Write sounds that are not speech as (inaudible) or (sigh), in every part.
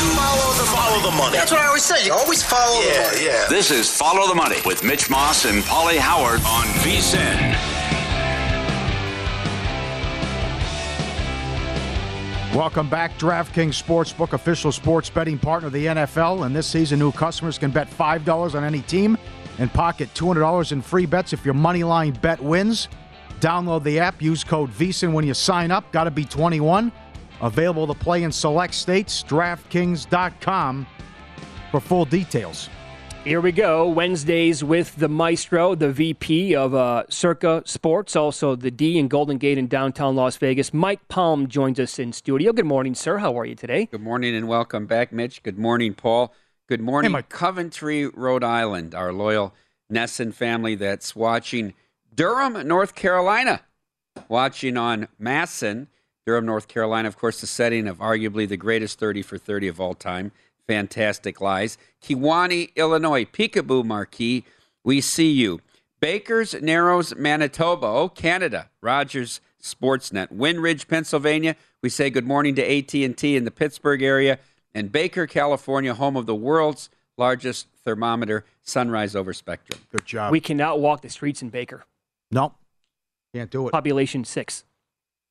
Always follow the, follow the money. That's what I always say. You always follow yeah, the money. Yeah. This is Follow the Money with Mitch Moss and Pauly Howard on VSIN. Welcome back. DraftKings Sportsbook, official sports betting partner of the NFL. And this season, new customers can bet $5 on any team and pocket $200 in free bets if your money line bet wins. Download the app, use code VSIN when you sign up. Got to be 21. Available to play in select states. DraftKings.com for full details. Here we go. Wednesdays with the maestro, the VP of uh, Circa Sports, also the D in Golden Gate in downtown Las Vegas. Mike Palm joins us in studio. Good morning, sir. How are you today? Good morning and welcome back, Mitch. Good morning, Paul. Good morning, hey, Coventry, Rhode Island, our loyal Nesson family that's watching Durham, North Carolina, watching on MASN. Durham, North Carolina, of course, the setting of arguably the greatest 30 for 30 of all time. Fantastic lies. Kewaunee, Illinois, Peekaboo Marquee, we see you. Bakers, Narrows, Manitoba, oh, Canada, Rogers Sportsnet. Windridge, Pennsylvania, we say good morning to AT&T in the Pittsburgh area. And Baker, California, home of the world's largest thermometer, sunrise over spectrum. Good job. We cannot walk the streets in Baker. No, can't do it. Population six.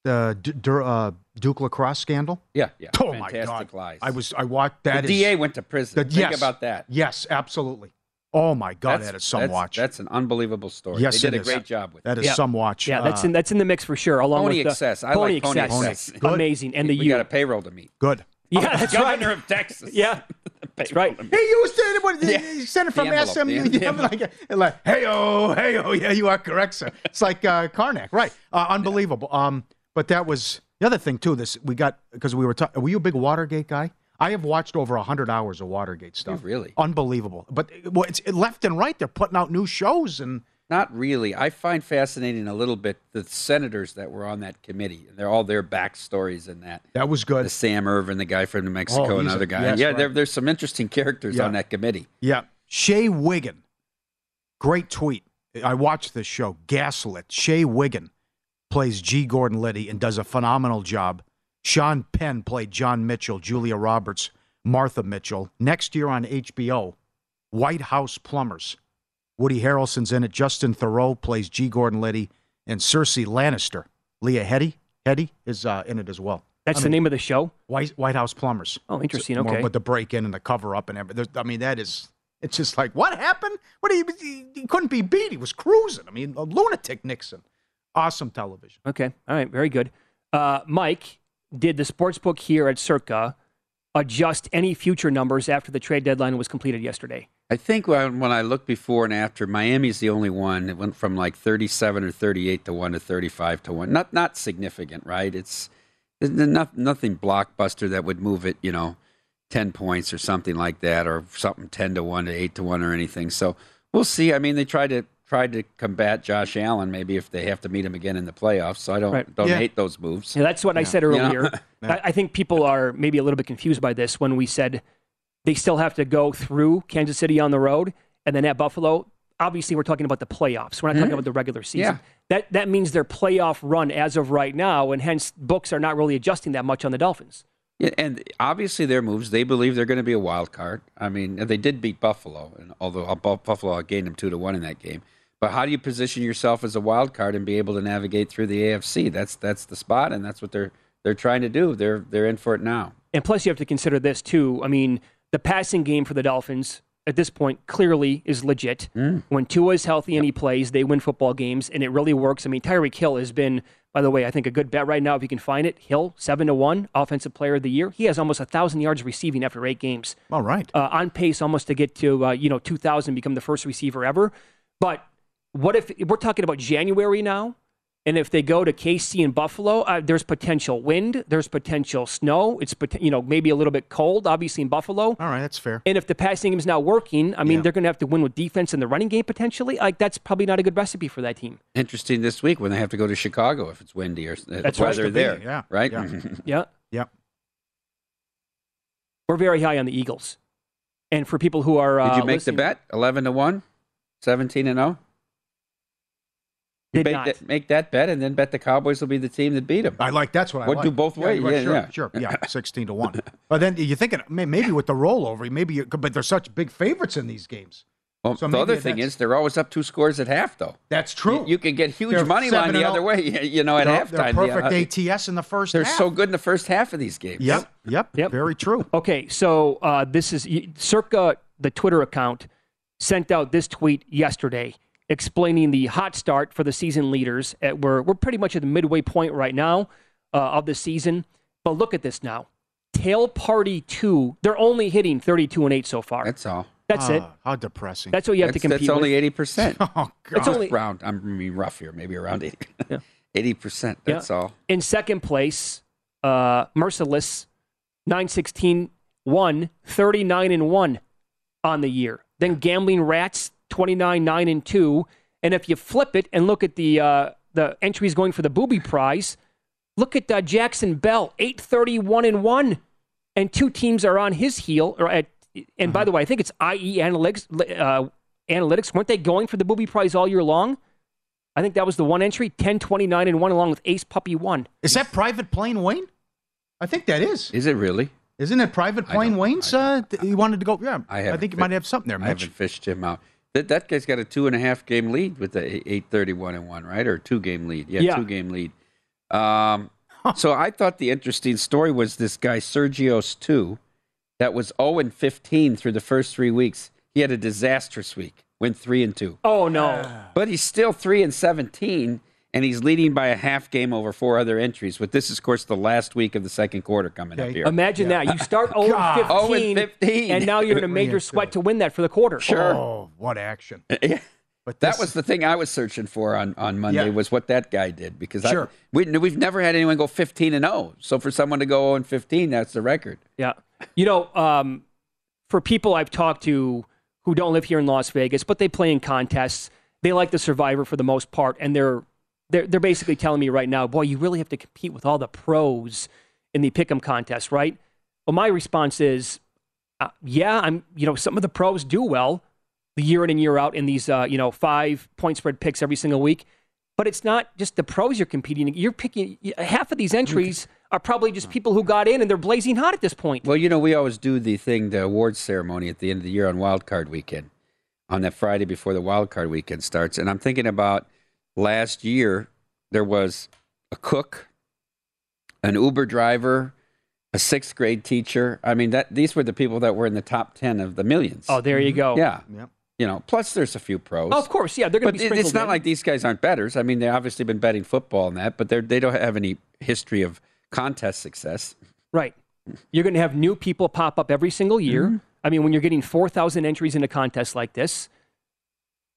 The D- D- uh, Duke lacrosse scandal. Yeah, yeah. Oh Fantastic my god! Lies. I was I watched that. The is, DA went to prison. The, Think yes, about that. Yes, absolutely. Oh my god, that's, that is some that's, watch. That's an unbelievable story. Yes, they did it a is. great job with that. it. Is yeah. some watch. Yeah, that's uh, in that's in the mix for sure. Along Pony with excess. The, I pony like pony excess. excess. Good. Amazing, and we the U. got a payroll to meet. good. (laughs) Yeah, that's Governor right. of Texas. Yeah, (laughs) that's right. Hey, you was saying what? Yeah. You sent it from The envelope, SMU. the (laughs) Yeah, envelope. like, like, hey oh, hey oh, yeah, you are correct, sir. It's like uh, Karnak, right? Uh, unbelievable. Um, but that was the other thing too. This we got because we were. Ta- were you a big Watergate guy? I have watched over hundred hours of Watergate stuff. really? Unbelievable. But well, it's left and right. They're putting out new shows and. Not really. I find fascinating a little bit the senators that were on that committee. They're all their backstories in that. That was good. The Sam Ervin, the guy from New Mexico, Oh, another a- guy. yes, yeah, right. there, there's some interesting characters Yeah. on that committee. Yeah. Shea Whigham. Great tweet. I watched this show. Gaslit. Shea Whigham plays G. Gordon Liddy and does a phenomenal job. Sean Penn played John Mitchell, Julia Roberts, Martha Mitchell. Next year on HBO, White House Plumbers. Woody Harrelson's in it. Justin Theroux plays G. Gordon Liddy. And Cersei Lannister, Leah Headey, Headey is uh, in it as well. That's I the mean, name of the show. White, White House Plumbers. Oh, interesting. More Okay. With the break in and the cover up and everything. I mean, that is It's just like, what happened? What he, he, he couldn't be beat. He was cruising. I mean, a lunatic Nixon. Awesome television. Okay. All right. Very good. Uh, Mike, did the sports book here at Circa adjust any future numbers after the trade deadline was completed yesterday? I think when, when I looked before and after, Miami's the only one. It went from like 37 or 38 to 1 to 35 to 1. Not not significant, right? It's, it's not, nothing blockbuster that would move it, you know, 10 points or something like that, or something 10 to 1 to 8 to 1 or anything. So we'll see. I mean, they tried to tried to combat Josh Allen. Maybe if they have to meet him again in the playoffs, so I don't right. don't yeah. hate those moves. Yeah, that's what yeah. I said earlier. (laughs) I, I think people are maybe a little bit confused by this when we said they still have to go through Kansas City on the road and then at Buffalo. Obviously, we're talking about the playoffs. We're not mm-hmm. talking about the regular season. Yeah. That that means their playoff run as of right now, and hence books are not really adjusting that much on the Dolphins. Yeah, and obviously their moves, they believe they're going to be a wild card. I mean, they did beat Buffalo, and although Buffalo gained them two to one in that game. But how do you position yourself as a wild card and be able to navigate through the AFC? That's that's the spot, and that's what they're they're trying to do. They're they're in for it now. And plus, you have to consider this too. I mean, the passing game for the Dolphins at this point clearly is legit. Mm. When Tua is healthy and he plays, they win football games, and it really works. I mean, Tyreek Hill has been, by the way, I think a good bet right now if you can find it. Hill seven to one, offensive player of the year. He has almost a thousand yards receiving after eight games. All right, uh, on pace almost to get to uh, you know two thousand, become the first receiver ever. But what if we're talking about January now? And if they go to KC and Buffalo, uh, there's potential wind, there's potential snow. It's you know maybe a little bit cold, obviously in Buffalo. All right, that's fair. And if the passing game is not working, I mean yeah. they're going to have to win with defense and the running game potentially. Like that's probably not a good recipe for that team. Interesting this week when they have to go to Chicago if it's windy or uh, that's weather there. Yeah, right. Yeah. (laughs) yeah. yeah. We're very high on the Eagles, and for people who are did you uh, make the bet eleven to one, 17 and zero? Oh? Did make not. That, make that bet and then bet the Cowboys will be the team that beat them. I like that's what I would like. do both ways. Yeah, yeah, sure, yeah, sure. Yeah, (laughs) sixteen to one. but then you're thinking maybe with the rollover, maybe you, but they're such big favorites in these games. Well, so the other thing is they're always up two scores at half, though. That's true. You, you can get huge they're money line the other way. (laughs) You know, at they're, halftime. They're perfect yeah. ATS in the first. They're half. so good in the first half of these games. Yep, yep, yep. Very true. Okay, so uh, this is circa the Twitter account sent out this tweet yesterday explaining the hot start for the season leaders. At, we're, we're pretty much at the midway point right now uh, of the season. But look at this now. Tail Party 2, they're only hitting 32 and 8 so far. That's all. That's it. Ah, how depressing. That's what you have that's, to compete (laughs) That's only with. 80%. Oh, God. It's only round. I'm mean, rough here, maybe around 80. Yeah. 80%. That's yeah. all. In second place, uh, Merciless, 916 1, 39 and 1 on the year. Then Gambling Rats, 29, 9, and 2. And if you flip it and look at the, uh, the entries going for the booby prize, look at uh, Jackson Bell, 831 and 1. And two teams are on his heel. Or at, and by uh-huh. the way, I think it's IE Analytics. Uh, analytics. Weren't they going for the booby prize all year long? I think that was the one entry, 1029 and 1, along with Ace Puppy 1. Is that Private Plane Wayne? I think that is. Is it really? Isn't it Private Plane Wayne's? Uh, he wanted to go. Yeah, I, I think you might have something there, Mitch. I haven't fished him out. That, that guy's got a two and a half game lead with the 831 and 1, right? Or two game lead. Yeah, yeah. two game lead. Um, so I thought the interesting story was this guy, Sergio's 2, that was 0 and 15 through the first three weeks. He had a disastrous week, went 3 and 2. Oh, no. But he's still 3 and 17 and he's leading by a half game over four other entries. But this is, of course, the last week of the second quarter coming okay. up here. Imagine yeah. that. You start (laughs) 0 15, 15, and now you're in a major sweat to win that for the quarter. Sure. Oh, what action. (laughs) yeah. But this, that was the thing I was searching for on, on Monday yeah. was what that guy did because sure. I, we, we've never had anyone go 15 and 0. So for someone to go 0 and 15, that's the record. Yeah. You know, um, for people I've talked to who don't live here in Las Vegas, but they play in contests, they like the Survivor for the most part, and they're they're, they're basically telling me right now, boy, you really have to compete with all the pros in the pick'em contest, right? Well, my response is, uh, yeah, I'm. You know, some of the pros do well, the year in and year out in these, uh, you know, five point spread picks every single week. But it's not just the pros you're competing. You're picking half of these entries are probably just people who got in and they're blazing hot at this point. Well, you know, we always do the thing, the awards ceremony at the end of the year on Wild Card Weekend, on that Friday before the Wild Card Weekend starts, and I'm thinking about last year there was a cook, an Uber driver, a sixth grade teacher. I mean, that these were the people that were in the top ten of the millions. Oh, there you go. Yeah. Yep. You know, plus there's a few pros. Oh, of course, yeah, they're going But to be it- it's not in. like these guys aren't betters. I mean, they obviously been betting football and that, but they they don't have any history of contest success. Right. You're going to have new people pop up every single year. Mm-hmm. I mean, when you're getting 4,000 entries in a contest like this,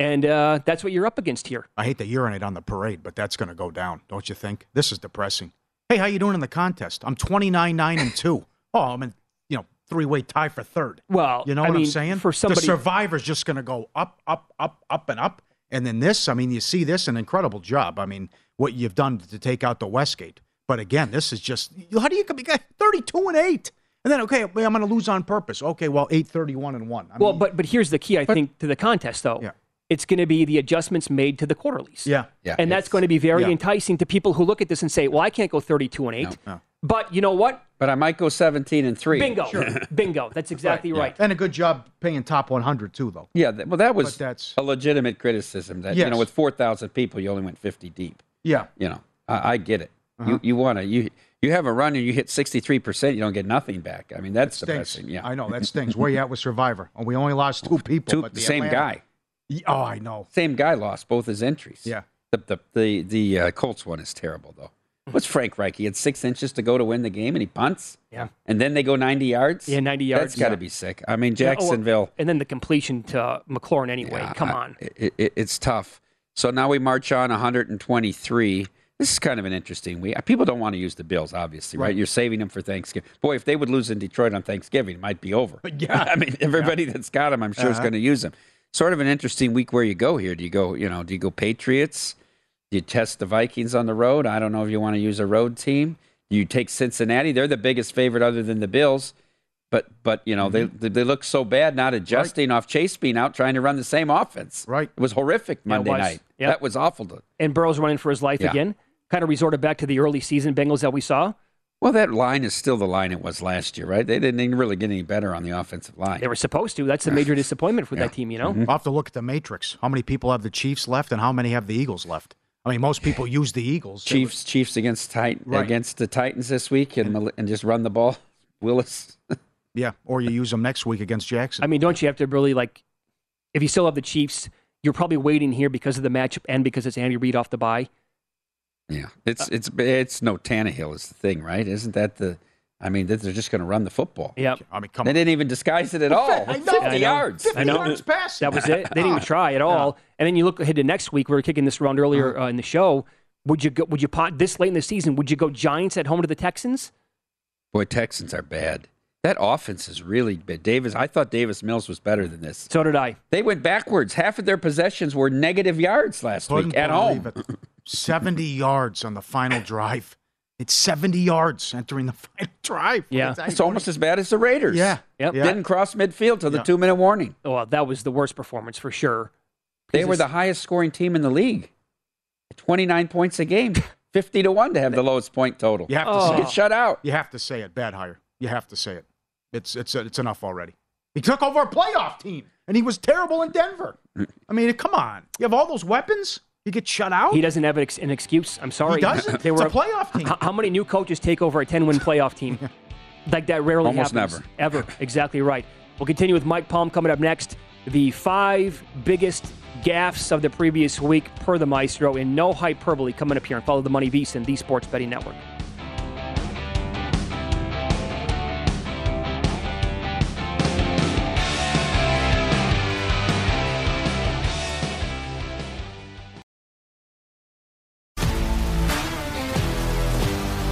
and uh, that's what you're up against here. I hate to urinate on the parade, but that's going to go down, don't you think? This is depressing. Hey, how you doing in the contest? I'm 29, 9, and 2. (laughs) Oh, I'm in, you know, three-way tie for third. Well, You know I what mean, I'm saying? for somebody- the survivor's just going to go up, up, up, up, and up. And then this, I mean, you see this, an incredible job. I mean, what you've done to take out the Westgate. But again, this is just, how do you be 32 and 8? And then, okay, I'm going to lose on purpose. Okay, well, 8, 31 and 1. I well, mean, but but here's the key, I think, to the contest, though. Yeah. It's going to be the adjustments made to the quarterlies. Yeah. Yeah, and that's going to be very yeah. enticing to people who look at this and say, well, I can't go 32 and 8. no. But you know what? But I might go 17 and three. Bingo. (laughs) Bingo. That's exactly right. and a good job paying top 100, too, though. Yeah, th- well, that was But that's- a legitimate criticism. That you know, with 4,000 people, you only went 50 deep. Yeah. You know, I, I get it. Uh-huh. You you want to you you have a run and you hit 63 percent, you don't get nothing back. I mean, that's Stinks. depressing. Yeah, I know that stings. Where you at with Survivor? Oh, we only lost two (laughs) people. Two, but the same Atlanta- guy. Oh, I know. Same guy lost both his entries. Yeah. The the the, the uh, Colts one is terrible though. What's Frank Reich? He had six inches to go to win the game, and he punts. Yeah. And then they go 90 yards. Yeah, 90 yards. That's got to Yeah. be sick. I mean, Yeah, oh, Jacksonville. and then the completion to McLaurin anyway. Yeah, Come on. It, it, it's tough. So now we march on 123. This is kind of an interesting week. People don't want to use the Bills, obviously, right? Right. You're saving them for Thanksgiving. Boy, if they would lose in Detroit on Thanksgiving, it might be over. (laughs) Yeah. (laughs) I mean, everybody that's got them, I'm sure, is Uh-huh. going to use them. Sort of an interesting week where you go here. Do you go, you know, do you go Patriots? Do you test the Vikings on the road? I don't know if you want to use a road team. Do you take Cincinnati? They're the biggest favorite other than the Bills. But but you know Mm-hmm. they they look so bad not adjusting off Chase being out trying to run the same offense. Right. It was horrific Monday was. night. Yep. That was awful. To, And Burrow's running for his life Yeah. again. Kind of resorted back to the early season Bengals that we saw. Well, that line is still the line it was last year, right? They didn't even really get any better on the offensive line. They were supposed to. That's a major disappointment for that team, you mm-hmm. know? I'll have to look at the matrix. How many people have the Chiefs left, and how many have the Eagles left? I mean, most people use the Eagles. They Chiefs Chiefs against Titan Right. against the Titans this week and Mal- and just run the ball. (laughs) Willis. yeah, or you use them next week against Jackson. I mean, don't you have to really, like, if you still have the Chiefs, you're probably waiting here because of the matchup and because it's Andy Reid off the bye. Yeah, it's it's it's no Tannehill is the thing, right? Isn't that the? I mean, they're just going to run the football. Yep. I mean, come They on. didn't even disguise it at all. (laughs) I know. Fifty I know. yards. I know. yards passing. That was it. They didn't even (laughs) try at all. And then you look ahead to next week. We were kicking this around earlier Uh-huh. uh, in the show. Would you go? Would you pot this late in the season? Would you go Giants at home to the Texans? Boy, Texans are bad. That offense is really bad. Davis, I thought Davis Mills was better than this. So did I. They went backwards. Half of their possessions were negative yards last Couldn't week at believe home. (laughs) it. 70 yards on the final drive. It's 70 yards entering the (laughs) final drive. Yeah. It's almost as bad as the Raiders. Yeah. Yep. Yeah. Didn't cross midfield till the Yeah. two minute warning. Well, that was the worst performance for sure. They were the highest scoring team in the league. 29 points a game. (laughs) 50 to 1 to have the lowest point total. You have to Oh. say Get it. shut out. You have to say it. Bad hire. You have to say it. It's it's it's enough already. He took over a playoff team, and he was terrible in Denver. Mm. I mean, come on. You have all those weapons. You get shut out. He doesn't have an, ex- an excuse. I'm sorry. He doesn't. They It's were a playoff team. How, how many new coaches take over a 10 win (laughs) playoff team? Like that rarely Almost happens. never. Ever. Exactly right. We'll continue with Mike Palm coming up next. The five biggest gaffes of the previous week per the Maestro in no hyperbole coming up here and follow the Money VSIN and the Sports Betting Network.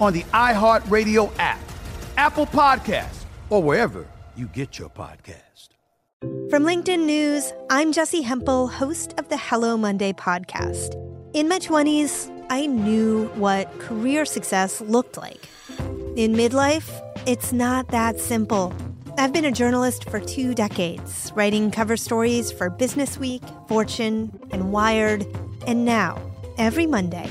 on the iHeartRadio app, Apple Podcast, or wherever you get your podcast. From LinkedIn News, I'm Jessi Hempel, host of the Hello Monday podcast. In my 20s, I knew what career success looked like. In midlife, it's not that simple. I've been a journalist for two decades, writing cover stories for Business Week, Fortune, and Wired. And now, every Monday,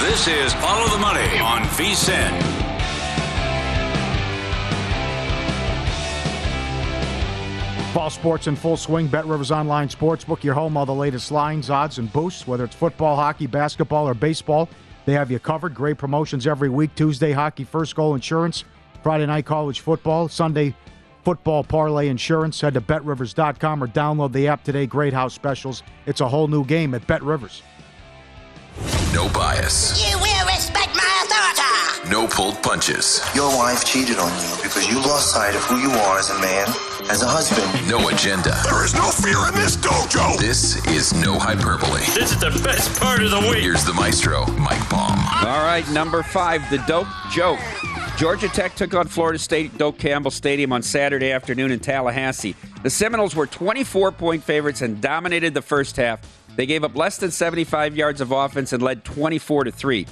This is Follow the Money on VSIN. Fall sports in full swing. Bet Rivers Online Sportsbook, your home, all the latest lines, odds, and boosts, whether it's football, hockey, basketball, or baseball. They have you covered. Great promotions every week. Tuesday, hockey, first goal insurance. Friday night, college football. Sunday, football parlay insurance. Head to betrivers.com or download the app today. Great house specials. It's a whole new game at Bet Rivers. No bias. You will respect my authority. No pulled punches. Your wife cheated on you because you lost sight of who you are as a man as a husband. No agenda. There is no fear in this dojo. This is no hyperbole. This is the best part of the week. Here's the maestro, Mike Palm. All right, number five, the dope joke. Georgia Tech took on Florida State at Doak Campbell Stadium on Saturday afternoon in Tallahassee. The Seminoles were 24 point favorites and dominated the first half. They gave up less than 75 yards of offense and led 24 to 3.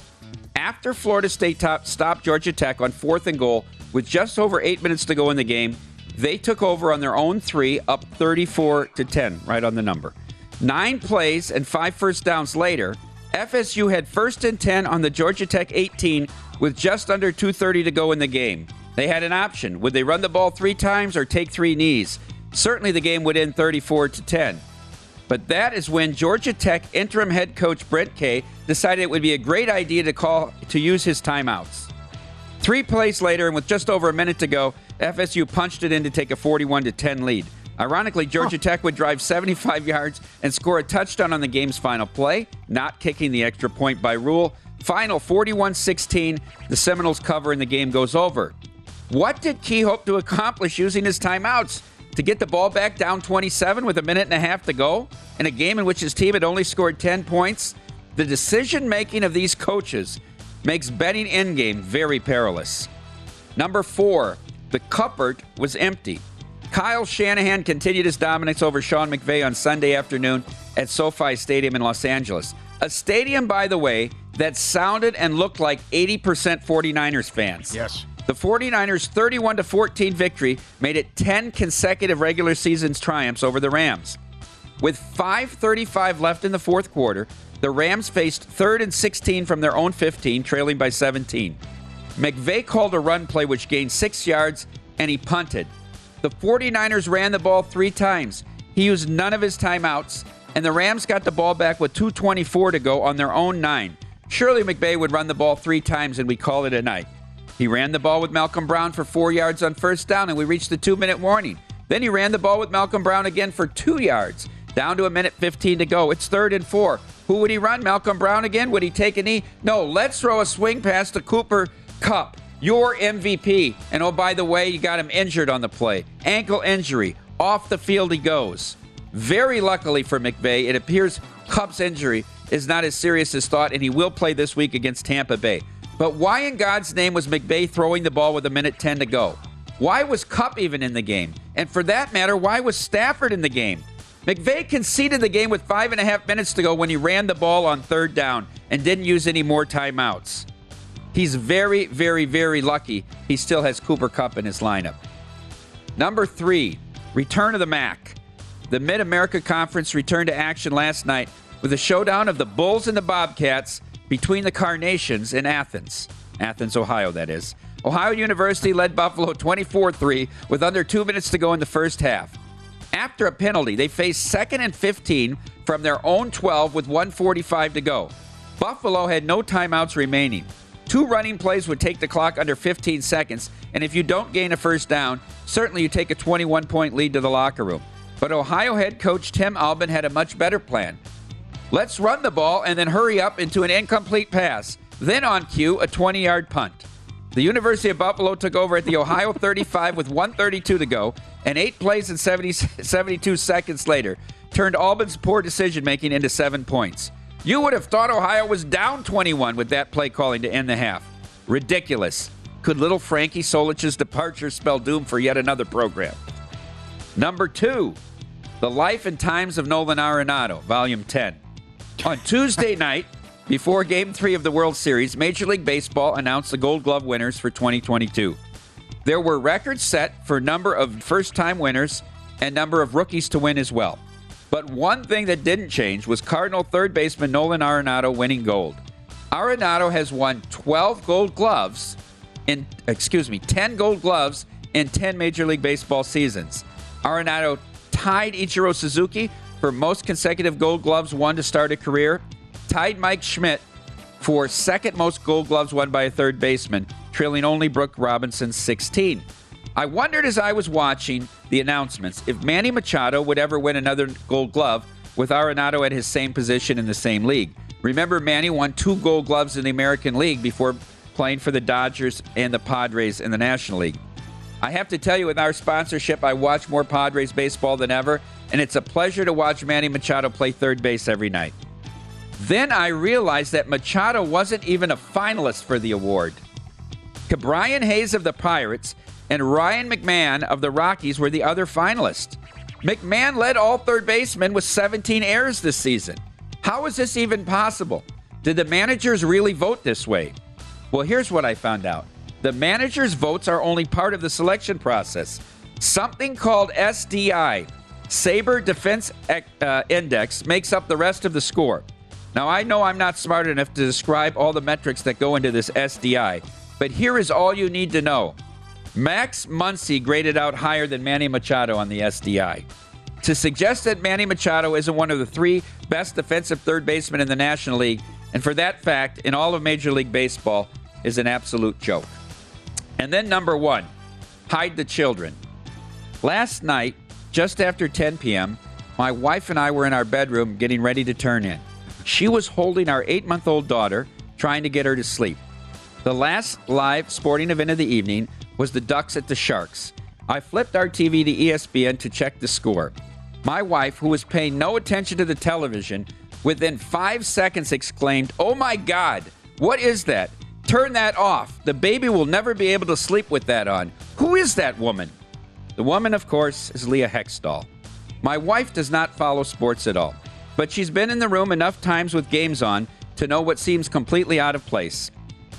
After Florida State top, stopped Georgia Tech on fourth and goal with just over eight minutes to go in the game, they took over on their own three, up 34 to 10, right on the number. Nine plays and five first downs later, FSU had first and 10 on the Georgia Tech 18 with just under 2.30 to go in the game. They had an option. Would they run the ball three times or take three knees? Certainly the game would end 34 to 10. But that is when Georgia Tech interim head coach Brent Key decided it would be a great idea to call to use his timeouts. Three plays later, and with just over a minute to go, FSU punched it in to take a 41 10 lead. Ironically, Georgia Tech would drive 75 yards and score a touchdown on the game's final play, not kicking the extra point by rule. Final 41 16. The Seminoles cover and the game goes over. What did Key hope to accomplish using his timeouts? To get the ball back down 27 with a minute and a half to go in a game in which his team had only scored 10 points? The decision making of these coaches makes betting in game very perilous. Number four, the cupboard was empty. Kyle Shanahan continued his dominance over Sean McVay on Sunday afternoon at SoFi Stadium in Los Angeles. A stadium, by the way, that sounded and looked like 80% 49ers fans. Yes. The 49ers' 31 14 victory made it 10 consecutive regular seasons triumphs over the Rams. With 5:35 left in the fourth quarter, the Rams faced third and 16 from their own 15, trailing by 17. McVay called a run play which gained 6 yards and he punted. The 49ers ran the ball 3 times. He used none of his timeouts and the Rams got the ball back with 224 to go on their own 9. Surely McVay would run the ball 3 times and we call it a night. He ran the ball with Malcolm Brown for 4 yards on first down and we reached the 2-minute warning. Then he ran the ball with Malcolm Brown again for 2 yards. Down to a minute 15 to go. It's third and four. Who would he run? Malcolm Brown again? Would he take a knee? No, let's throw a swing pass to Cooper Kupp, your MVP. And oh, by the way, you got him injured on the play. Ankle injury. Off the field he goes. Very luckily for McVay, it appears Kupp's injury is not as serious as thought, and he will play this week against Tampa Bay. But why in God's name was McVay throwing the ball with a minute 10 to go? Why was Kupp even in the game? And for that matter, why was Stafford in the game? McVay conceded the game with five and a half minutes to go when he ran the ball on third down and didn't use any more timeouts. He's very, very, very lucky he still has Cooper Kupp in his lineup. Number three, return of the MAC. The Mid America Conference returned to action last night with a showdown of the Bulls and the Bobcats between the Carnations in Athens. Athens, Ohio, that is. Ohio University led Buffalo 24 3 with under two minutes to go in the first half. After a penalty, they faced second and 15 from their own 12 with 145 to go. Buffalo had no timeouts remaining. Two running plays would take the clock under 15 seconds, and if you don't gain a first down, certainly you take a 21 point lead to the locker room. But Ohio head coach Tim Albin had a much better plan. Let's run the ball and then hurry up into an incomplete pass. Then on cue, a 20 yard punt. The University of Buffalo took over at the Ohio (laughs) 35 with 132 to go, and eight plays and 70, 72 seconds later turned Albin's poor decision making into seven points. You would have thought Ohio was down 21 with that play calling to end the half. Ridiculous. Could little Frankie Solich's departure spell doom for yet another program? Number two, The Life and Times of Nolan Arenado, Volume 10. On Tuesday night, before Game 3 of the World Series, Major League Baseball announced the Gold Glove winners for 2022. There were records set for number of first-time winners and number of rookies to win as well. But one thing that didn't change was Cardinal third baseman Nolan Arenado winning gold. Arenado has won 12 gold gloves in excuse me, 10 gold gloves in 10 Major League Baseball seasons. Arenado tied Ichiro Suzuki for most consecutive gold gloves won to start a career tied Mike Schmidt for second most gold gloves won by a third baseman, trailing only Brooks Robinson's 16. I wondered as I was watching the announcements if Manny Machado would ever win another gold glove with Arenado at his same position in the same league. Remember, Manny won two gold gloves in the American League before playing for the Dodgers and the Padres in the National League. I have to tell you, with our sponsorship, I watch more Padres baseball than ever, and it's a pleasure to watch Manny Machado play third base every night. Then I realized that Machado wasn't even a finalist for the award. Ke'Bryan Hayes of the Pirates and Ryan McMahon of the Rockies were the other finalists. McMahon led all third basemen with 17 errors this season. How is this even possible? Did the managers really vote this way? Well, here's what I found out the managers' votes are only part of the selection process. Something called SDI, SABR Defense uh, Index, makes up the rest of the score. Now, I know I'm not smart enough to describe all the metrics that go into this SDI, but here is all you need to know. Max Muncy graded out higher than Manny Machado on the SDI. To suggest that Manny Machado isn't one of the three best defensive third basemen in the National League, and for that fact, in all of Major League Baseball, is an absolute joke. And then number one, hide the children. Last night, just after 10 p.m., my wife and I were in our bedroom getting ready to turn in. She was holding our eight month old daughter, trying to get her to sleep. The last live sporting event of the evening was the Ducks at the Sharks. I flipped our TV to ESPN to check the score. My wife, who was paying no attention to the television, within five seconds exclaimed, Oh my God, what is that? Turn that off. The baby will never be able to sleep with that on. Who is that woman? The woman, of course, is Leah Hextall. My wife does not follow sports at all, but she's been in the room enough times with games on to know what seems completely out of place.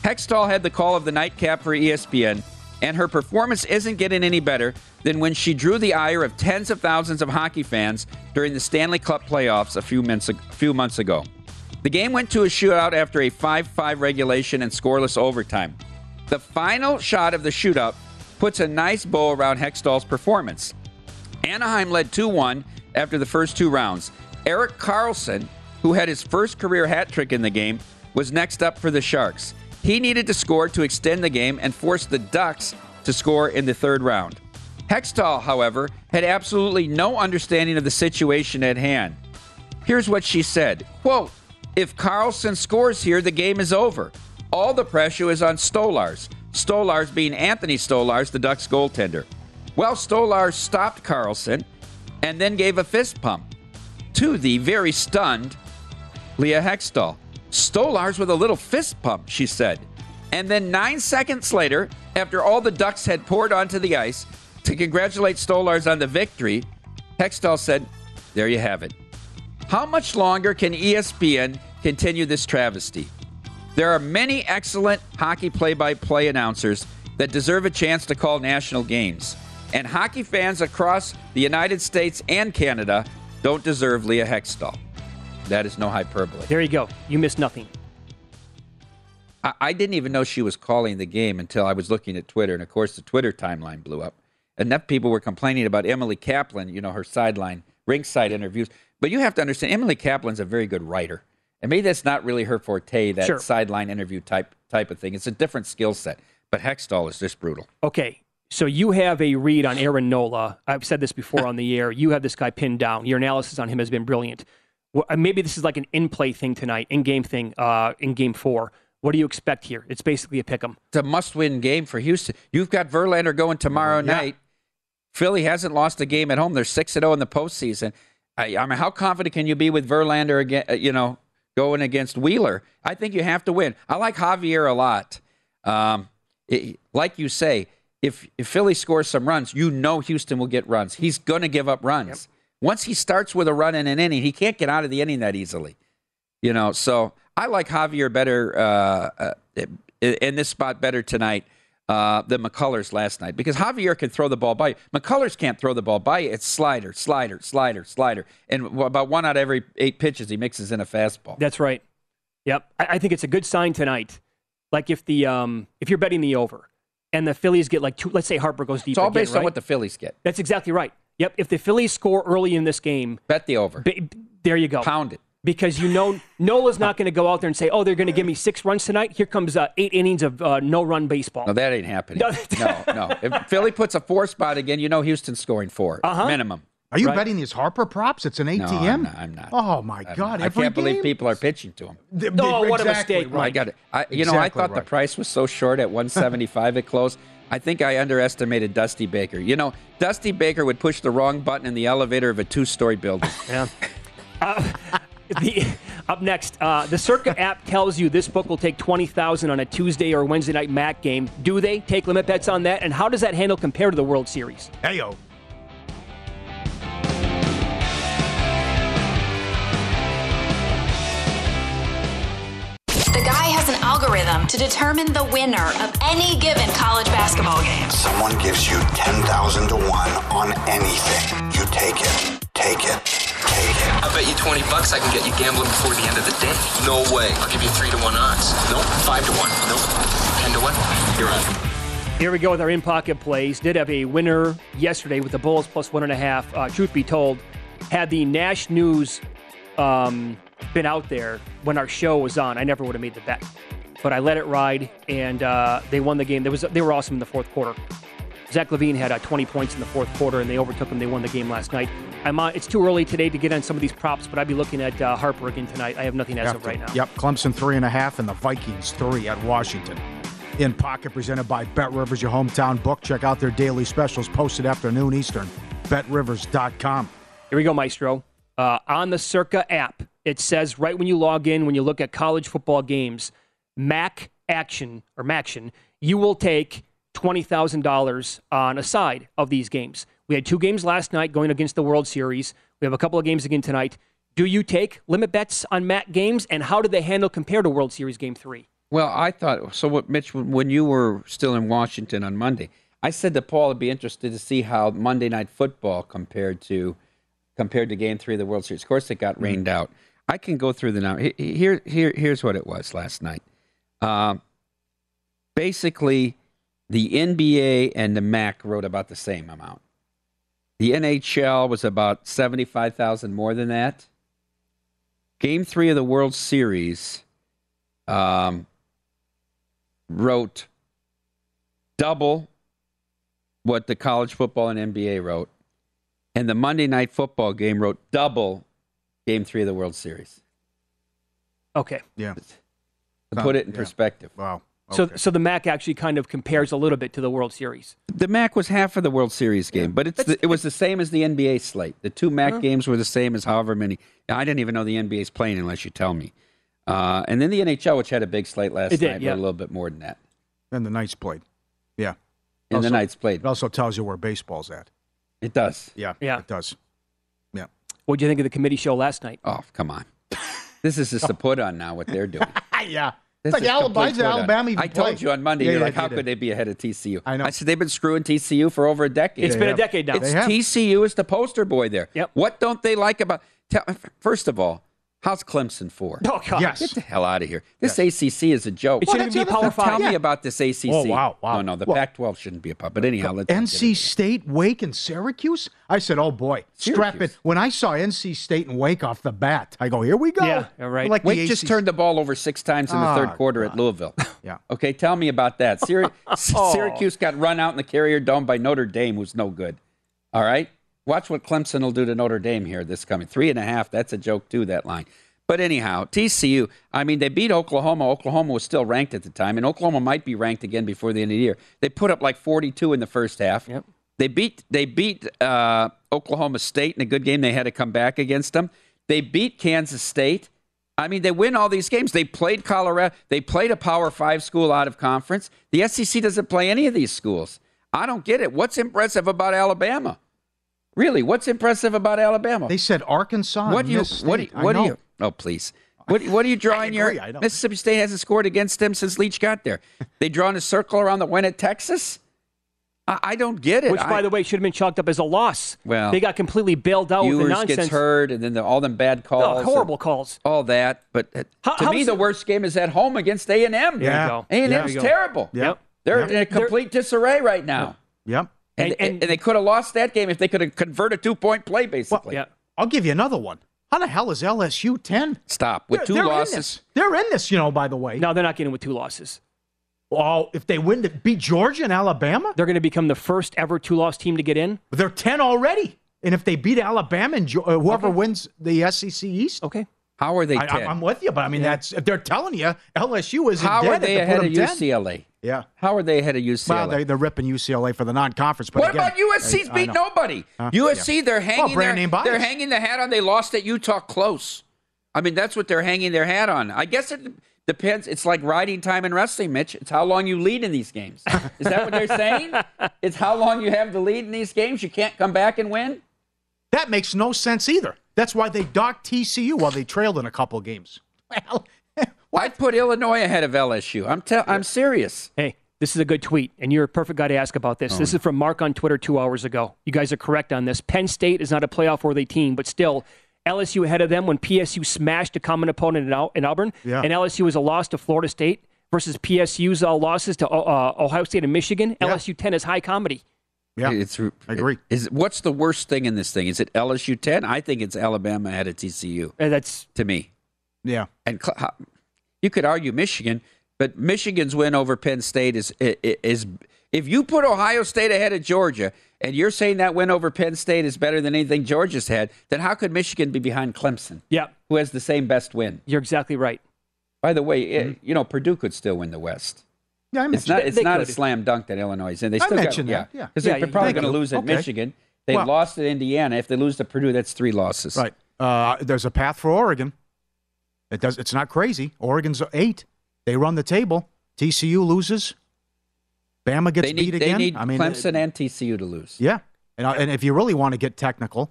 Hextall had the call of the nightcap for ESPN, and her performance isn't getting any better than when she drew the ire of tens of thousands of hockey fans during the Stanley Cup playoffs a few months, few months ago. The game went to a shootout after a 5 5 regulation and scoreless overtime. The final shot of the shootout puts a nice bow around Hextall's performance. Anaheim led 2 1 after the first two rounds. Erik Karlsson, who had his first career hat trick in the game, was next up for the Sharks. He needed to score to extend the game and force the Ducks to score in the third round. Hextall, however, had absolutely no understanding of the situation at hand. Here's what she said quote, If Karlsson scores here, the game is over. All the pressure is on Stolarz. Stolarz being Anthony Stolarz, the Ducks goaltender. Well, Stolarz stopped Karlsson and then gave a fist pump to the very stunned Leah Hextall. Stolarz with a little fist pump, she said. And then nine seconds later, after all the Ducks had poured onto the ice to congratulate Stolarz on the victory, Hextall said, There you have it. How much longer can ESPN continue this travesty? There are many excellent hockey play by play announcers that deserve a chance to call national games. And hockey fans across the United States and Canada don't deserve Leah Hextall. That is no hyperbole. There you go. You missed nothing. I, I didn't even know she was calling the game until I was looking at Twitter. And of course, the Twitter timeline blew up. Enough people were complaining about Emily Kaplan, you know, her sideline, ringside interviews. But you have to understand, Emily Kaplan's a very good writer. And maybe that's not really her forte, that Sure. sideline interview type type of thing. It's a different skill set. But Hextall is just brutal. Okay. So you have a read on Aaron Nola. I've said this before on the air. You have this guy pinned down. Your analysis on him has been brilliant. Well, uh, maybe this is like an in-play thing tonight, in-game thing, uh, in Game Four. What do you expect here? It's basically a pick 'em. It's a must-win game for Houston. You've got Verlander going tomorrow night. Philly hasn't lost a game at home. They're six and zero in the postseason. I, I mean, how confident can you be with Verlander again? uh, You know, going against Wheeler? I think you have to win. I like Javier a lot. Um, it- like you say, if if Philly scores some runs, you know Houston will get runs. He's going to give up runs. Once he starts with a run in an inning, he can't get out of the inning that easily. You know, so I like Javier better uh, uh, in this spot better tonight uh, than McCullers last night because Javier can throw the ball by you. McCullers can't throw the ball by you. It's slider, slider, slider, slider, and about one out of every eight pitches he mixes in a fastball. That's right. Yep. I, I think it's a good sign tonight. Like if the um, if you're betting the over, and the Phillies get like two. Let's say Harper goes deep. It's all again, based on right? what the Phillies get. That's exactly right. Yep. If the Phillies score early in this game, bet the over. there you go. Pound it. Because you know Nola's not going to go out there and say, "Oh, they're going to give me six runs tonight." Here comes uh, eight innings of uh, no-run baseball. No, that ain't happening. No. no, no. (laughs) If Philly puts a four spot again, you know Houston's scoring 4 Uh-huh. minimum. Are you Right? betting these Harper props? It's an ATM. No, I'm not. I'm not. Oh my I'm God! not. I can't believe people are pitching to him. Th- Oh, th- what a mistake, right. I got it. I, you know, I Exactly thought the price was so short at 175 at close. I think I underestimated Dusty Baker. You know, Dusty Baker would push the wrong button in the elevator of a two-story building. Yeah. (laughs) Uh, the, (laughs) up next, uh, the Circa (laughs) app tells you this book will take twenty thousand on a Tuesday or Wednesday night Mac game. Do they take limit bets on that? And how does that handle compare to the World Series? Heyo. The guy has an algorithm to determine the winner of any given college basketball game. Someone gives you 10,000 to 1 on anything. You take it. Take it. I bet you 20 bucks I can get you gambling before the end of the day. No way. I'll give you 3 to 1 odds. Nope. 5 to 1. Nope. 10 to 1. You're on. Here we go with our in pocket plays. Did have a winner yesterday with the Bulls plus one and a half. Uh, truth be told, had the Nash News um, been out there when our show was on, I never would have made the bet. But I let it ride, and uh, they won the game. There was they were awesome in the fourth quarter. Zach LaVine had uh, 20 points in the fourth quarter, and they overtook him. They won the game last night. I'm on, it's too early today to get on some of these props, but I'd be looking at uh, Harper again tonight. I have nothing as Have of to. right now. Yep, Clemson three and a half, and the Vikings three at Washington. In pocket presented by Bet Rivers, your hometown book. Check out their daily specials posted afternoon Eastern. BetRivers.com. Here we go, Maestro. Uh, on the Circa app, it says right when you log in, when you look at college football games, Mac Action or Maction, you will take $20,000 on a side of these games. We had two games last night going against the World Series. We have a couple of games again tonight. Do you take limit bets on MAC games, and how do they handle compared to World Series Game 3? Well, I thought so. What Mitch, when you were still in Washington on Monday, I said to Paul, I'd be interested to see how Monday Night Football compared to compared to Game Three of the World Series. Of course, it got rained out. I can go through the now. He- he- Here, here, here's what it was last night. Uh, basically, the NBA and the MAC wrote about the same amount. The NHL was about seventy-five thousand more than that. Game Three of the World Series um, wrote double what the college football and NBA wrote, and the Monday Night Football game wrote double Game Three of the World Series. Okay. Yeah. To put it in perspective. Wow. So, so the MAC actually kind of compares a little bit to the World Series. The MAC was half of the World Series game, but it's the, it was the same as the NBA slate. The two MAC Huh. games were the same as however many. I didn't even know the NBA's playing unless you tell me. Uh, and then the NHL, which had a big slate last did, night, yeah. wrote a little bit more than that. And the Knights played. Yeah. And the Knights played. It also tells you where baseball's at. It does. Yeah. Yeah. It does. Yeah. What do you think of the committee show last night? Oh, come on. This is just a (laughs) put on now, what they're doing. (laughs) yeah. This It's like is Alabama. Alabama even I told played. you on Monday, Yeah, you're yeah, like, how could they be ahead of TCU? I know. I said, they've been screwing TCU for over a decade. It's been a decade now. It's TCU is the poster boy there. Yep. What don't they like about. Tell, first of all, how's Clemson for? Oh, God. Yes. Get the hell out of here. This ACC is a joke. It shouldn't Well, even be that's Power Five. Tell me about this ACC. Oh, wow, wow. No, no, the Well- Pac 12 shouldn't be a pub. But anyhow, let's. not get NC State, Wake, and Syracuse. I said, "Oh boy, strap it." When I saw NC State and Wake off the bat, I go, "Here we go." Yeah, all right. Like Wake just turned the ball over six times in the Ah, third quarter at Louisville. (laughs) Yeah. Okay, tell me about that. Syr- Oh. (laughs) (laughs) Syracuse got run out in the Carrier Dome by Notre Dame, who's no good. All right? Watch what Clemson will do to Notre Dame here this coming. Three and a half, that's a joke too, that line. But anyhow, TCU, I mean, they beat Oklahoma. Oklahoma was still ranked at the time, and Oklahoma might be ranked again before the end of the year. They put up like 42 in the first half. Yep. They beat they beat uh, Oklahoma State in a good game. They had to come back against them. They beat Kansas State. I mean, they win all these games. They played Colorado. They played a Power Five school out of conference. The SEC doesn't play any of these schools. I don't get it. What's impressive about Alabama? Really, what's impressive about Alabama? They said Arkansas. what do you? What do you? What do you? Oh, please. What, what are you (laughs) drawing your? agree, I know. Mississippi State hasn't scored against them since Leach got there. (laughs) They drawn a circle around the win at Texas. I, I don't get it. Which, by I- the way, should have been chalked up as a loss. Well, they got completely bailed out with the Ewers nonsense. gets hurt, and then the, all them bad calls, Oh, horrible calls. all that. But uh, How- to me, the it- worst game is at home against A and M. There you go. A and There M's terrible. Yep. They're Yep. in a complete disarray right now. Yep. And, And- and- and, they could have lost that game if they could have converted a two point play, basically. Yeah. I'll give you another one. How the hell is LSU ten? Stop with They're- 2 they're in losses. this. They're in this, you know. By the way. No, they're not getting with two losses. Well, if they win to beat Georgia and Alabama, They're going to become the first ever two-loss team to get in. they're ten already. And if they beat Alabama and Jo- uh, whoever wins the SEC East, Okay. How are they? I, 10? am with you. But I mean, that's if they're telling you LSU isn't How are they ahead of 10. UCLA? Yeah. How are they ahead of UCLA? Well, they, they're ripping UCLA for the non-conference. But what again, about USC's I- I beat know. nobody? Huh? USC, they're hanging brand their, name bias. they're hanging the hat on. They lost at Utah close. I mean, that's what they're hanging their hat on. I guess it depends. It's like riding time in wrestling, Mitch. It's how long you lead in these games. Is that what they're saying? (laughs) It's how long you have the lead in these games. You can't come back and win. That makes no sense either. That's why they docked TCU while they trailed in a couple games. Well, (laughs) I'd put Illinois ahead of LSU. I'm tell I'm serious. Hey, this is a good tweet, and you're a perfect guy to ask about this. This is from Mark on Twitter two hours ago. You guys are correct on this. Penn State is not a playoff worthy team, but still, LSU ahead of them when PSU smashed a common opponent in, Al- in Auburn, Yeah. and LSU was a loss to Florida State versus PSU's uh, losses to uh, Ohio State and Michigan. LSU 10 is high comedy. Yeah, It's, I agree. Is what's the worst thing in this thing? Is it LSU 10? I think it's Alabama ahead of TCU And uh, that's to me. yeah. And you could argue Michigan, but Michigan's win over Penn State is is if you put Ohio State ahead of Georgia, and you're saying that win over Penn State is better than anything Georgia's had, then how could Michigan be behind Clemson, yeah, who has the same best win? you're exactly right. By the way, it- mm-hmm. you know Purdue could still win the West. Yeah, I It's not. They- It's they not a slam dunk that Illinois is in. They I still mentioned got, that, yeah. because Yeah, they're probably going to lose at Okay. Michigan. They Well- lost at Indiana. If they lose to Purdue, that's three losses. Right. Uh, there's a path for Oregon. It does. It's not crazy. Oregon's eight. They run the table. TCU loses. Bama gets They need, beat they again. need I mean, Clemson and TCU to lose. Yeah, and, and if you really want to get technical,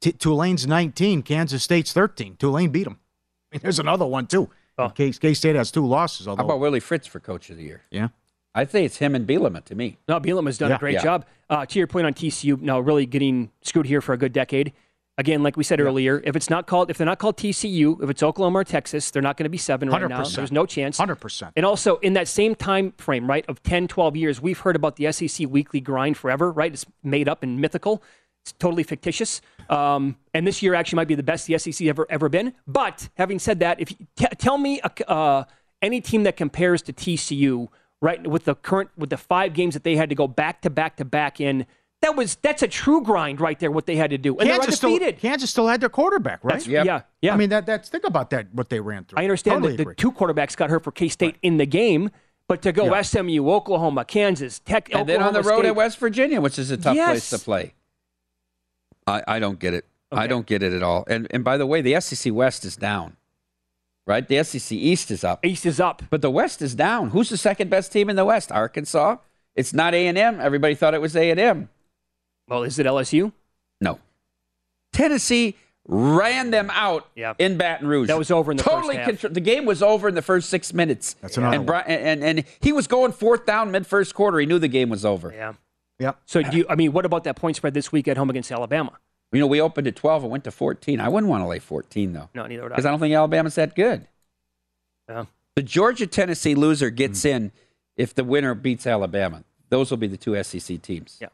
T- Tulane's 19, Kansas State's 13. Tulane beat them. I mean, there's another one too. K State has two losses. How about Willie Fritz for Coach of the Year? yeah, I think it's him and Bielema to me. No, Bielema has done Yeah. a great Yeah. job. Uh, to your point on TCU, now really getting screwed here for a good decade. Again, like we said earlier, if it's not called, if they're not called TCU, if it's Oklahoma or Texas, they're not going to be seven right now. 100%. There's no chance. hundred percent. And also in that same time frame, right, of 10, 12 years, we've heard about the SEC weekly grind forever, right? It's made up and mythical. It's totally fictitious. Um, and this year actually might be the best the SEC ever ever been. But having said that, if you, t- tell me a, uh, any team that compares to TCU, right, with the current with the five games that they had to go back to back to back in, that was that's a true grind right there. What they had to do, and Kansas they're still, undefeated. Kansas still had their quarterback, right? That's- Yeah, yeah. I mean, that that's think about that. What they ran through. I understand Totally that the two quarterbacks got hurt for K State in the game, but to go Yeah. SMU, Oklahoma, Kansas, Tech, And then on the road State, at West Virginia, which is a tough Yes. place to play. I, I don't get it. I don't get it at all. And and by the way, the SEC West is down. Right? The SEC East is up. East is up. But the West is down. Who's the second best team in the West? Arkansas. It's not A&M. Everybody thought it was A&M. Well, is it LSU? No. Tennessee ran them out Yeah. in Baton Rouge. That was over in the first totally half. contro- the game was over in the first six minutes. That's another and, one. Bri- and, and he was going fourth down mid first quarter. He knew the game was over. Yeah. Yep. So do you? I mean, what about that point spread this week at home against Alabama? You know, we opened at 12 and went to 14. I wouldn't want to lay 14, though. No, neither would I. Because I I. don't think Alabama's that good. Yeah. The Georgia Tennessee loser gets in if the winner beats Alabama. Those will be the two SEC teams. Yeah.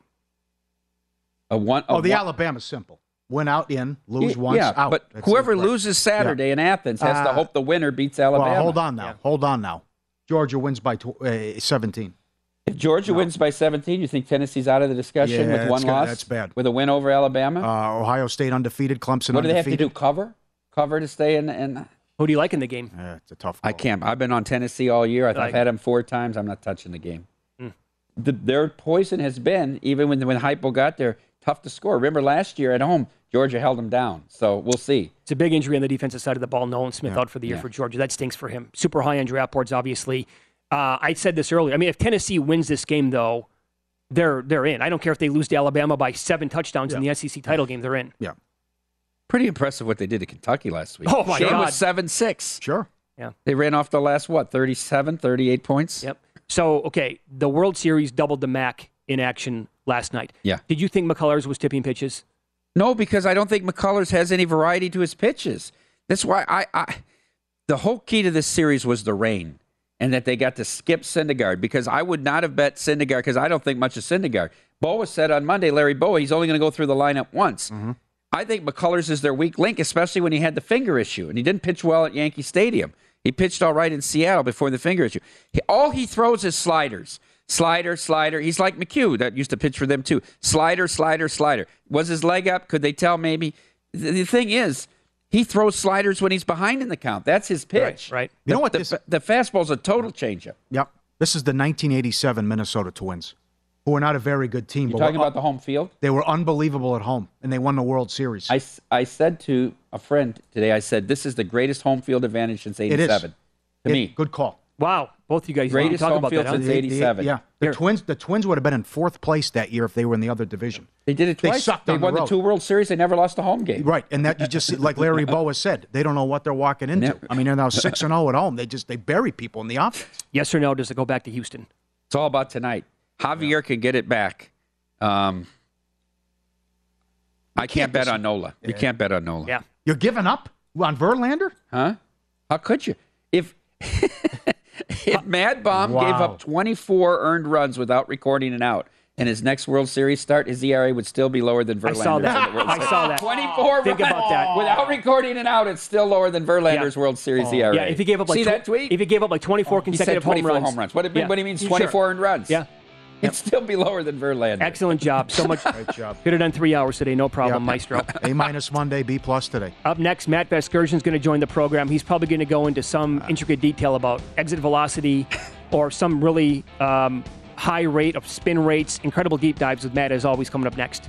A one. a Oh, the one- Alabama's simple. Win out, in, lose Yeah, once, yeah, out. But That's whoever right. loses Saturday in Athens has to Uh, hope the winner beats Alabama. Well, hold on now. Hold on now. Georgia wins by tw- uh, 17. If Georgia wins by 17, you think Tennessee's out of the discussion Yeah, with one that's gonna- loss? that's bad. With a win over Alabama? Uh, Ohio State undefeated, Clemson what do they have to do? Cover? Cover to stay in? in Who do you like in the game? Yeah, it's a tough. I can't. I've been on Tennessee all year. I've, I've Like- had them four times. I'm not touching the game. Hmm. The, their poison has been, even when, when Heupel got there, tough to score. Remember last year at home, Georgia held them down. So we'll see. It's a big injury on the defensive side of the ball. Nolan Smith out for the year Yeah. for Georgia. That stinks for him. Super high on draft boards, obviously. Uh, I said this earlier. I mean, if Tennessee wins this game, though, they're they're in. I don't care if they lose to Alabama by seven touchdowns in the SEC title game. They're in. Yeah. Pretty impressive what they did to Kentucky last week. Oh, my Shane God. was 7 6. Sure. Yeah. They ran off the last, what, 37, 38 points? Yep. So, okay, the World Series doubled the MAC in action last night. Yeah. Did you think McCullers was tipping pitches? No, because I don't think McCullers has any variety to his pitches. That's why I, I the whole key to this series was the rain and that they got to skip Syndergaard because I would not have bet Syndergaard because I don't think much of Syndergaard. Bowa said on Monday, Larry Bowa, he's only going to go through the lineup once. Mm-hmm. I think McCullers is their weak link, especially when he had the finger issue and he didn't pitch well at Yankee Stadium. He pitched all right in Seattle before the finger issue. He, all he throws is sliders. Slider, slider. He's like McHugh that used to pitch for them too. Slider, slider, slider. Was his leg up? Could they tell maybe? The, the thing is, he throws sliders when he's behind in the count. That's his pitch. Right. right. You know what The, this- the fastball's a total changeup. Yep. This is the 1987 Minnesota Twins, who are not a very good team. You're but talking were- about the home field? They were unbelievable at home, and they won the World Series. I, I said to a friend today, I said, this is the greatest home field advantage since 87. It is. 87. To It- me. good call. Wow, both you guys Greatest talk home about field that. since They- they- 87. yeah, the Here. Twins. The Twins would have been in fourth place that year if they were in the other division. They did it They twice. sucked They on the won the, road. two World Series. They never lost a home game. Right, and that you just see- like Larry (laughs) Bowa said, they don't know what they're walking into. Never. I mean, they're now six and zero at home. They just they bury people in the offense. Yes or no? Does it go back to Houston? It's all about tonight. Javier can get it back. Um, I can't bet on Nola. You can't bet on Nola. Yeah. You're giving up on Verlander? Huh? How could you? If (laughs) if (laughs) MadBum gave up 24 earned runs without recording an out, and his next World Series start, his ERA would still be lower than Verlander's. I saw that. World I saw that. 24 Think about that. Without recording an out, it's still lower than Verlander's World Series oh. ERA. Yeah, if he gave up like See tw- that tweet? if he gave up like 24 He said consecutive 24 home runs, home runs. What, Yeah. what he means Sure. 24 earned runs. Yeah. It'd still be lower than Verlander. Excellent job. So much. Great job. Could have done three hours today, no problem, Yep. Maestro. A minus Monday, B plus today. Up next, Matt Vasgersian is going to join the program. He's probably going to go into some intricate detail about exit velocity or some really um, high rate of spin rates. Incredible deep dives with Matt, as always, coming up next.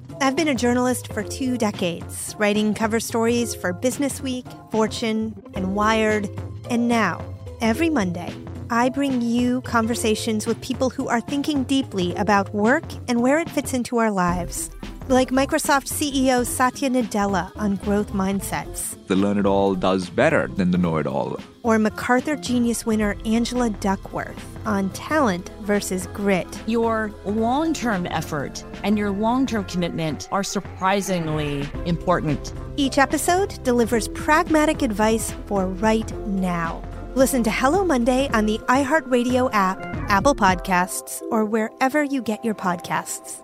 I've been a journalist for two decades, writing cover stories for Business Week, Fortune, and Wired. And now, every Monday, I bring you conversations with people who are thinking deeply about work and where it fits into our lives like Microsoft CEO Satya Nadella on growth mindsets. The learn it all does better than the know it all. Or MacArthur Genius winner Angela Duckworth on talent versus grit. Your long term effort and your long term commitment are surprisingly important. Each episode delivers pragmatic advice for right now. Listen to Hello Monday on the iHeartRadio app, Apple Podcasts, or wherever you get your podcasts.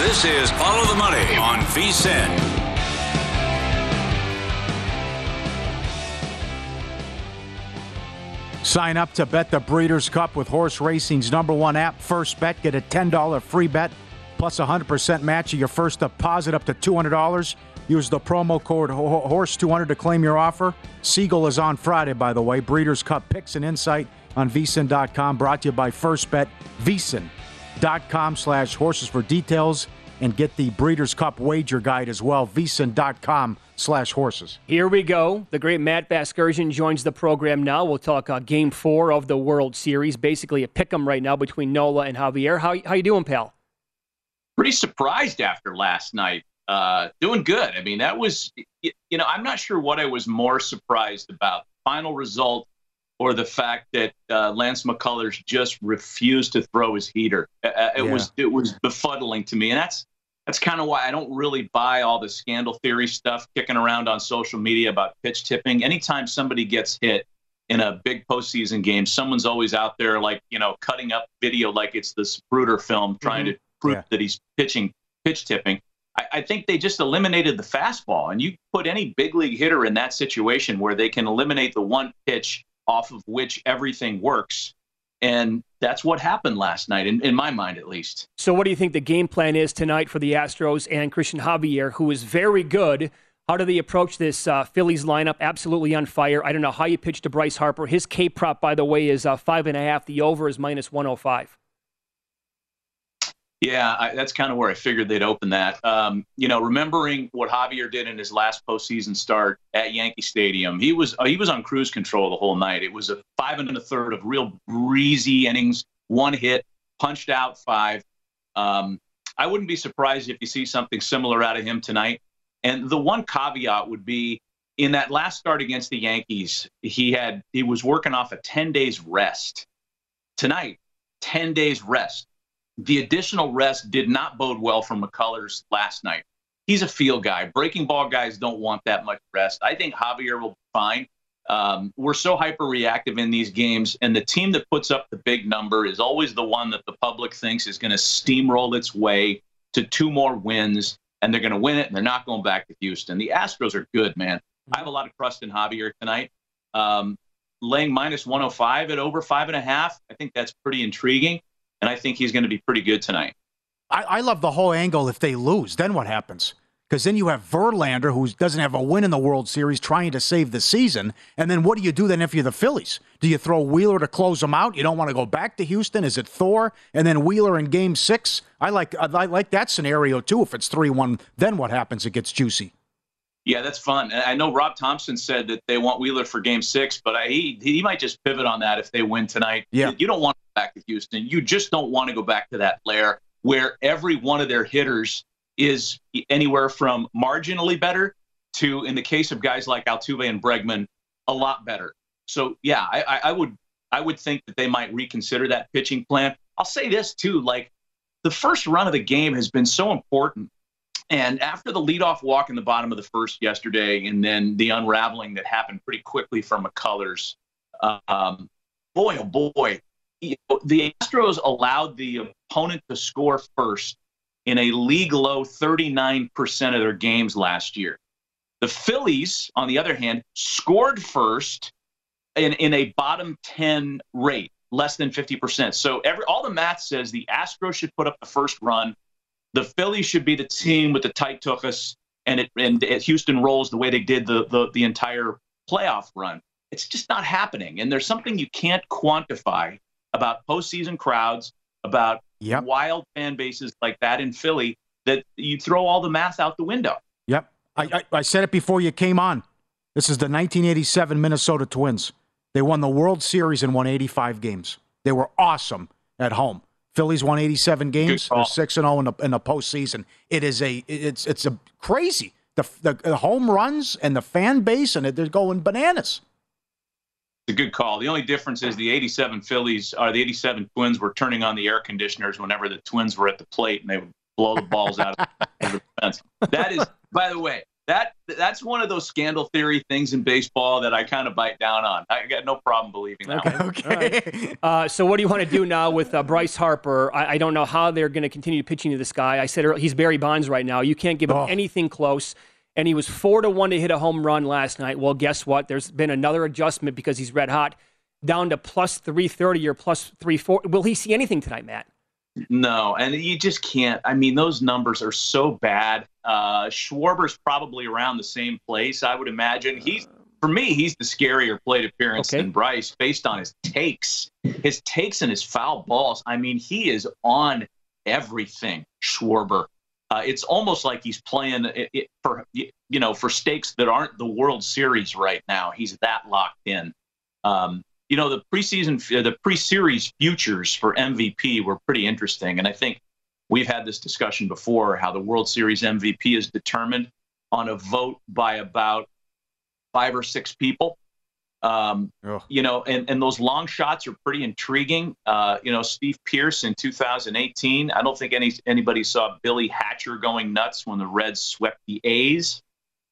This is Follow the Money on VSIN. Sign up to bet the Breeders' Cup with Horse Racing's number one app, First Bet. Get a $10 free bet plus 100% match of your first deposit up to $200. Use the promo code HORSE200 to claim your offer. Siegel is on Friday, by the way. Breeders' Cup picks and insight on vsin.com. Brought to you by First Bet. vsin.com slash horses for details and get the Breeders' Cup wager guide as well. vsin.com slash horses. Here we go. The great Matt Vasgersian joins the program now. We'll talk uh, game four of the World Series. Basically a pick 'em right now between Nola and Javier. How, how you doing, pal? Pretty surprised after last night. Uh, doing good. I mean, that was, you know, I'm not sure what I was more surprised about. Final result or the fact that uh, Lance McCullers just refused to throw his heater. Uh, uh it Yeah. was it was befuddling to me, and that's that's kind of why I don't really buy all the scandal theory stuff kicking around on social media about pitch tipping. Anytime somebody gets hit in a big postseason game, someone's always out there like you know cutting up video like it's the Zapruder film, trying to prove that he's pitching pitch tipping. I, I think they just eliminated the fastball, and you put any big league hitter in that situation where they can eliminate the one pitch off of which everything works. And that's what happened last night, in, in my mind at least. So, what do you think the game plan is tonight for the Astros and Christian Javier, who is very good? How do they approach this uh, Phillies lineup? Absolutely on fire. I don't know how you pitch to Bryce Harper. His K prop, by the way, is uh, five and a half. The over is minus 105. Yeah, I, that's kind of where I figured they'd open that. Um, you know, remembering what Javier did in his last postseason start at Yankee Stadium, he was uh, he was on cruise control the whole night. It was a five and a third of real breezy innings, one hit, punched out five. Um, I wouldn't be surprised if you see something similar out of him tonight. And the one caveat would be in that last start against the Yankees, he had he was working off a 10 days rest. Tonight, 10 days rest the additional rest did not bode well for McCullers last night. He's a field guy. Breaking ball guys don't want that much rest. I think Javier will be fine. Um, we're so hyper reactive in these games, and the team that puts up the big number is always the one that the public thinks is going to steamroll its way to two more wins, and they're going to win it, and they're not going back to Houston. The Astros are good, man. I have a lot of trust in Javier tonight. Um, laying minus 105 at over five and a half, I think that's pretty intriguing and I think he's going to be pretty good tonight. I, I love the whole angle. If they lose, then what happens? Because then you have Verlander, who doesn't have a win in the World Series, trying to save the season. And then what do you do then if you're the Phillies? Do you throw Wheeler to close them out? You don't want to go back to Houston. Is it Thor and then Wheeler in Game Six? I like I like that scenario too. If it's three one, then what happens? It gets juicy. Yeah, that's fun. I know Rob Thompson said that they want Wheeler for Game Six, but I, he he might just pivot on that if they win tonight. Yeah, you don't want to go back to Houston. You just don't want to go back to that lair where every one of their hitters is anywhere from marginally better to, in the case of guys like Altuve and Bregman, a lot better. So yeah, I, I would I would think that they might reconsider that pitching plan. I'll say this too, like the first run of the game has been so important and after the leadoff walk in the bottom of the first yesterday, and then the unraveling that happened pretty quickly from McCullers, um, boy, oh boy, you know, the Astros allowed the opponent to score first in a league low 39% of their games last year. The Phillies, on the other hand, scored first in, in a bottom 10 rate, less than 50%. So every all the math says the Astros should put up the first run the Phillies should be the team with the tight tuchus, and it and it, Houston rolls the way they did the, the the entire playoff run. It's just not happening, and there's something you can't quantify about postseason crowds, about yep. wild fan bases like that in Philly that you throw all the math out the window. Yep, I, I, I said it before you came on. This is the 1987 Minnesota Twins. They won the World Series and won 85 games. They were awesome at home. Phillies won 87 games. They're six and zero oh in the in the postseason. It is a it's it's a crazy the, the, the home runs and the fan base and it, they're going bananas. It's a good call. The only difference is the 87 Phillies or the 87 Twins were turning on the air conditioners whenever the Twins were at the plate and they would blow the balls out of the (laughs) fence. That is, by the way, that that's one of those scandal theory things in baseball that I kind of bite down on. I got no problem believing that. Okay. okay. Right. (laughs) Uh, so what do you want to do now with uh, Bryce Harper? I, I, don't know how they're going to continue pitching to this guy. I said he's Barry Bonds right now. You can't give him oh. anything close. And he was four to one to hit a home run last night. Well, guess what? There's been another adjustment because he's red hot, down to plus three thirty or plus three four. Will he see anything tonight, Matt? No, and you just can't. I mean, those numbers are so bad. Uh, Schwarber's probably around the same place, I would imagine. He's for me, he's the scarier plate appearance okay. than Bryce based on his takes, his takes and his foul balls. I mean, he is on everything. Schwarber. Uh, it's almost like he's playing it, it, for you know for stakes that aren't the World Series right now. He's that locked in. Um, you know, the preseason, uh, the pre-series futures for MVP were pretty interesting, and I think we've had this discussion before how the World Series MVP is determined on a vote by about five or six people. Um, you know, and, and those long shots are pretty intriguing. Uh, you know, Steve Pearce in 2018. I don't think any anybody saw Billy Hatcher going nuts when the Reds swept the A's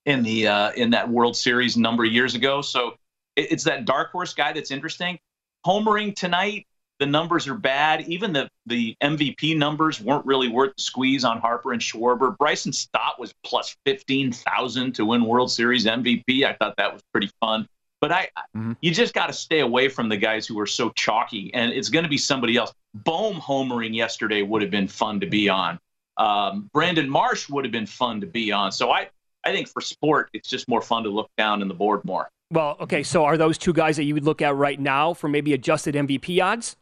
in the uh, in that World Series a number of years ago. So it's that dark horse guy that's interesting. Homering tonight, the numbers are bad. Even the the MVP numbers weren't really worth the squeeze on Harper and Schwarber. Bryson Stott was plus fifteen thousand to win World Series MVP. I thought that was pretty fun. But I, you just got to stay away from the guys who are so chalky, and it's going to be somebody else. Bohm homering yesterday would have been fun to be on. Um, Brandon Marsh would have been fun to be on. So I, I think for sport, it's just more fun to look down in the board more. Well, okay. So are those two guys that you would look at right now for maybe adjusted MVP odds?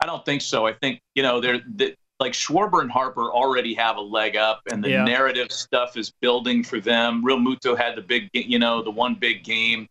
I don't think so. I think you know they're they, like Schwarber and Harper already have a leg up, and the Yeah. narrative stuff is building for them. Realmuto had the big, you know, the one big game.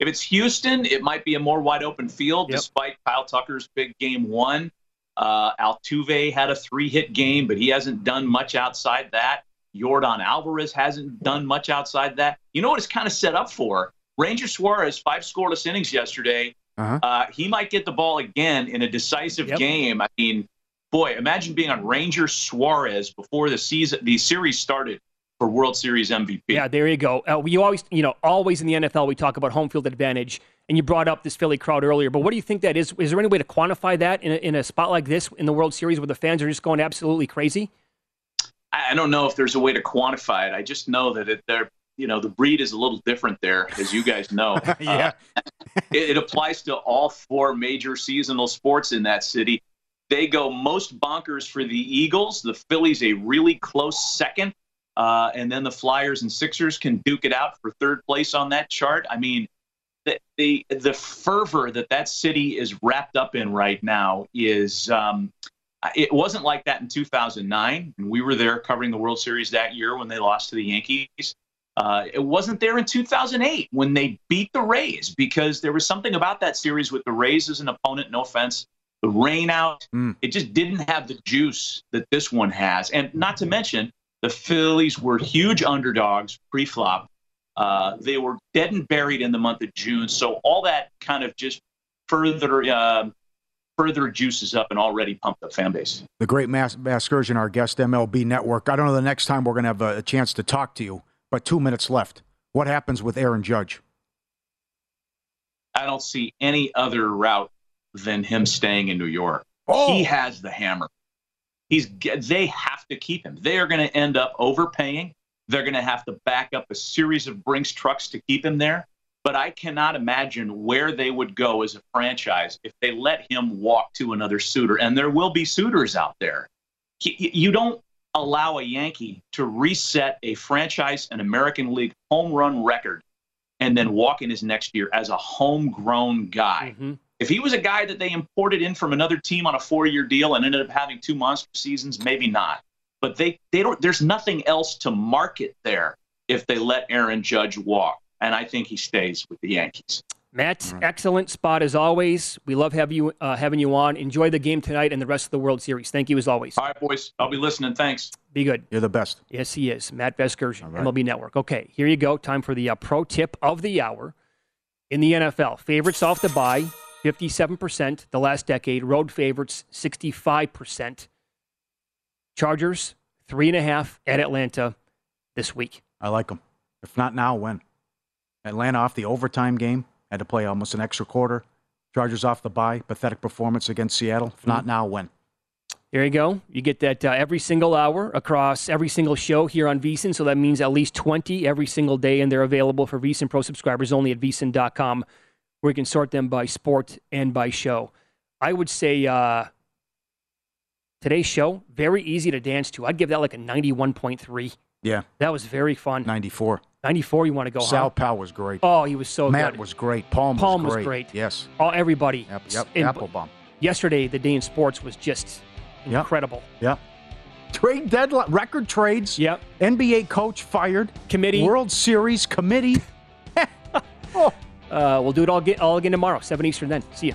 If it's Houston, it might be a more wide open field, despite Kyle Tucker's big game one. Uh, Altuve had a three hit game, but he hasn't done much outside that. Yordan Alvarez hasn't done much outside that. You know what it's kind of set up for? Ranger Suarez, five scoreless innings yesterday. Uh-huh. Uh, he might get the ball again in a decisive game. I mean, boy, imagine being on Ranger Suarez before the season, the series started for World Series MVP. Yeah, there you go. Uh, we always, you know, always in the NFL we talk about home field advantage, and you brought up this Philly crowd earlier. But what do you think that is? Is there any way to quantify that in a, in a spot like this in the World Series where the fans are just going absolutely crazy? I, I don't know if there's a way to quantify it. I just know that it, they're, you know, the breed is a little different there, as you guys know. (laughs) yeah. it, it applies to all four major seasonal sports in that city. They go most bonkers for the Eagles. The Phillies a really close second, uh, and then the Flyers and Sixers can duke it out for third place on that chart. I mean, the the, the fervor that that city is wrapped up in right now is. Um, it wasn't like that in 2009, and we were there covering the World Series that year when they lost to the Yankees. Uh, it wasn't there in 2008 when they beat the Rays because there was something about that series with the Rays as an opponent. No offense, the rain out. It just didn't have the juice that this one has. And not to mention, the Phillies were huge underdogs pre-flop. Uh, they were dead and buried in the month of June, so all that kind of just further uh, further juices up an already pumped up fan base. The great Matt Vasgersian, our guest, MLB Network. I don't know the next time we're going to have a, a chance to talk to you, but two minutes left. What happens with Aaron Judge? I don't see any other route than him staying in New York. He oh! has the hammer. He's they have to keep him. They are going to end up overpaying. They're going to have to back up a series of Brinks trucks to keep him there. But I cannot imagine where they would go as a franchise if they let him walk to another suitor. And there will be suitors out there. He- You don't allow a Yankee to reset a franchise and American League home run record and then walk in his next year as a homegrown guy. Mm-hmm. If he was a guy that they imported in from another team on a four-year deal and ended up having two monster seasons, maybe not. But they they don't. There's nothing else to market there if they let Aaron Judge walk, and I think he stays with the Yankees. Matt, excellent spot as always. We love have you uh, having you on. Enjoy the game tonight and the rest of the World Series. Thank you as always. All right, boys. I'll be listening. Thanks. Be good. You're the best. Yes, he is. Matt Vasgersian, MLB Network. Okay, here you go. Time for the uh, pro tip of the hour. In the NFL, favorites off the bye, 57% the last decade. Road favorites, 65%. Chargers, three and a half at Atlanta this week. I like them. If not now, when? Atlanta off the overtime game, had to play almost an extra quarter. Chargers off the bye, pathetic performance against Seattle. If not now, when? There you go. You get that uh, every single hour across every single show here on VSIN. So that means at least 20 every single day. And they're available for VSIN Pro subscribers only at VSIN.com, where you can sort them by sport and by show. I would say uh, today's show, very easy to dance to. I'd give that like a 91.3. Yeah. That was very fun. 94. 94, you want to go Sal huh? Powell was great. Oh, he was so good. Matt good. was great. Palm, Palm was was great. great. Yes. Oh, everybody. Yep, yep, And Applebaum. Yesterday, the day in sports was just incredible. Yep. Trade deadline, record trades. Yep. NBA coach fired. Committee. World Series committee. (laughs) (laughs) Uh, we'll do it all, all again tomorrow, 7 Eastern then. See you.